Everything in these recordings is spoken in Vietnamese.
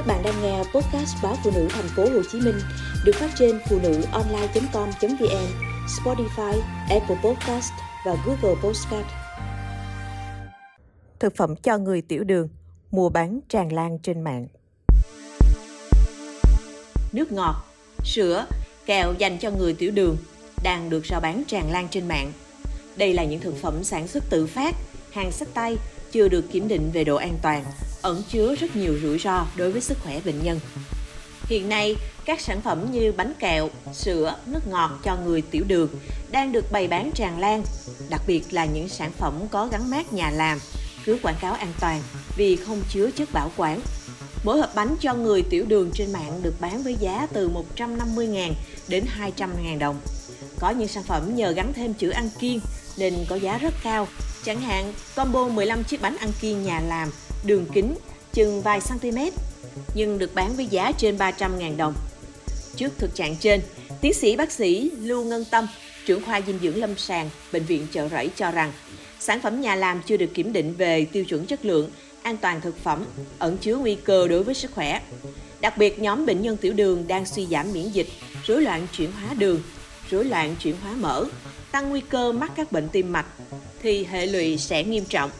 Các bạn đang nghe podcast báo phụ nữ thành phố Hồ Chí Minh được phát trên phụ nữ online.com.vn, Spotify, Apple Podcast và Google Podcast. Thực phẩm cho người tiểu đường, mua bán tràn lan trên mạng. Nước ngọt, sữa, kẹo dành cho người tiểu đường đang được rao bán tràn lan trên mạng. Đây là những thực phẩm sản xuất tự phát, hàng sách tay, chưa được kiểm định về độ an toàn, ẩn chứa rất nhiều rủi ro đối với sức khỏe bệnh nhân. Hiện nay, các sản phẩm như bánh kẹo, sữa, nước ngọt cho người tiểu đường đang được bày bán tràn lan, đặc biệt là những sản phẩm có gắn mát nhà làm, cứ quảng cáo an toàn vì không chứa chất bảo quản. Mỗi hộp bánh cho người tiểu đường trên mạng được bán với giá từ 150.000 đến 200.000 đồng. Có những sản phẩm nhờ gắn thêm chữ ăn kiêng nên có giá rất cao. Chẳng hạn, combo 15 chiếc bánh ăn kiêng nhà làm, đường kính chừng vài cm, nhưng được bán với giá trên 300.000 đồng. Trước thực trạng trên, tiến sĩ bác sĩ Lưu Ngân Tâm, trưởng khoa dinh dưỡng lâm sàng, Bệnh viện Chợ Rẫy cho rằng, sản phẩm nhà làm chưa được kiểm định về tiêu chuẩn chất lượng, an toàn thực phẩm, ẩn chứa nguy cơ đối với sức khỏe. Đặc biệt nhóm bệnh nhân tiểu đường đang suy giảm miễn dịch, rối loạn chuyển hóa đường, rối loạn chuyển hóa mỡ, tăng nguy cơ mắc các bệnh tim mạch, thì hệ lụy sẽ nghiêm trọng.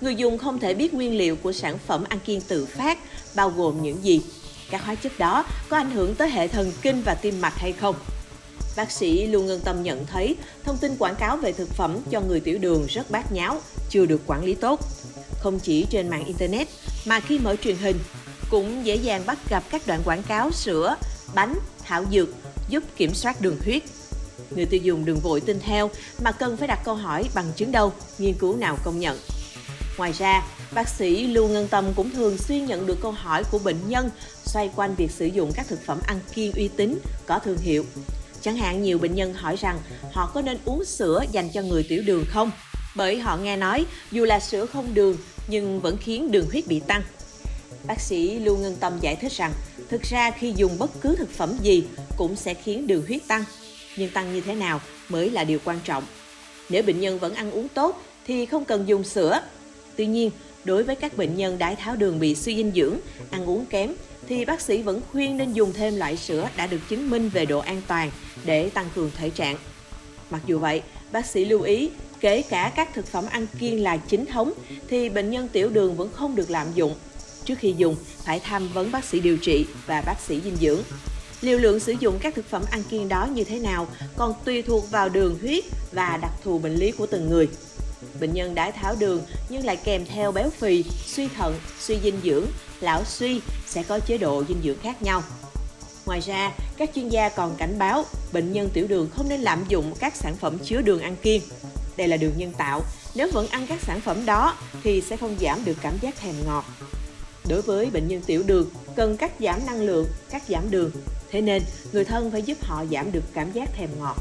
Người dùng không thể biết nguyên liệu của sản phẩm ăn kiêng tự phát bao gồm những gì. Các hóa chất đó có ảnh hưởng tới hệ thần kinh và tim mạch hay không? Bác sĩ Lưu Ngân Tâm nhận thấy thông tin quảng cáo về thực phẩm cho người tiểu đường rất bát nháo, chưa được quản lý tốt. Không chỉ trên mạng Internet, mà khi mở truyền hình, cũng dễ dàng bắt gặp các đoạn quảng cáo sữa, bánh, thảo dược giúp kiểm soát đường huyết. Người tiêu dùng đừng vội tin theo mà cần phải đặt câu hỏi bằng chứng đâu, nghiên cứu nào công nhận. Ngoài ra, bác sĩ Lưu Ngân Tâm cũng thường xuyên nhận được câu hỏi của bệnh nhân xoay quanh việc sử dụng các thực phẩm ăn kiêng uy tín, có thương hiệu. Chẳng hạn nhiều bệnh nhân hỏi rằng họ có nên uống sữa dành cho người tiểu đường không? Bởi họ nghe nói dù là sữa không đường nhưng vẫn khiến đường huyết bị tăng. Bác sĩ Lưu Ngân Tâm giải thích rằng thực ra khi dùng bất cứ thực phẩm gì cũng sẽ khiến đường huyết tăng, nhưng tăng như thế nào mới là điều quan trọng. Nếu bệnh nhân vẫn ăn uống tốt thì không cần dùng sữa. Tuy nhiên, đối với các bệnh nhân đái tháo đường bị suy dinh dưỡng, ăn uống kém thì bác sĩ vẫn khuyên nên dùng thêm loại sữa đã được chứng minh về độ an toàn để tăng cường thể trạng. Mặc dù vậy, bác sĩ lưu ý kể cả các thực phẩm ăn kiêng là chính thống thì bệnh nhân tiểu đường vẫn không được lạm dụng. Trước khi dùng, phải tham vấn bác sĩ điều trị và bác sĩ dinh dưỡng. Liều lượng sử dụng các thực phẩm ăn kiêng đó như thế nào còn tùy thuộc vào đường huyết và đặc thù bệnh lý của từng người. Bệnh nhân đái tháo đường nhưng lại kèm theo béo phì, suy thận, suy dinh dưỡng, lão suy sẽ có chế độ dinh dưỡng khác nhau. Ngoài ra, các chuyên gia còn cảnh báo bệnh nhân tiểu đường không nên lạm dụng các sản phẩm chứa đường ăn kiêng. Đây là đường nhân tạo, nếu vẫn ăn các sản phẩm đó thì sẽ không giảm được cảm giác thèm ngọt. Đối với bệnh nhân tiểu đường, cần cắt giảm năng lượng, cắt giảm đường. Thế nên, người thân phải giúp họ giảm được cảm giác thèm ngọt.